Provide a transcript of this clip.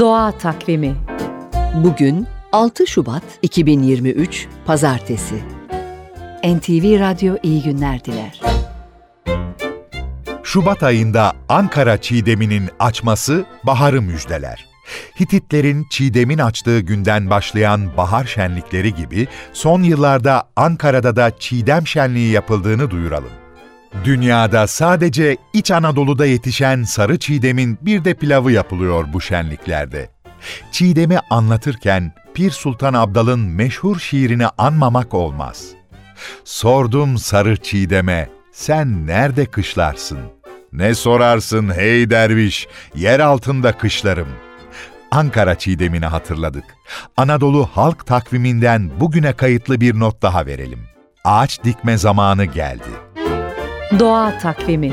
Doğa Takvimi Bugün 6 Şubat 2023 Pazartesi. NTV Radyo iyi günler diler. Şubat ayında Ankara çiğdeminin açması baharı müjdeler. Hititlerin çiğdemin açtığı günden başlayan bahar şenlikleri gibi son yıllarda Ankara'da da çiğdem şenliği yapıldığını duyuralım. Dünyada sadece İç Anadolu'da yetişen sarı çiğdemin bir de pilavı yapılıyor bu şenliklerde. Çiğdemi anlatırken Pir Sultan Abdal'ın meşhur şiirini anmamak olmaz. Sordum sarı çiğdeme, sen nerede kışlarsın? Ne sorarsın hey derviş, yer altında kışlarım. Ankara çiğdemini hatırladık. Anadolu halk takviminden bugüne kayıtlı bir not daha verelim. Ağaç dikme zamanı geldi. Doğa Takvimi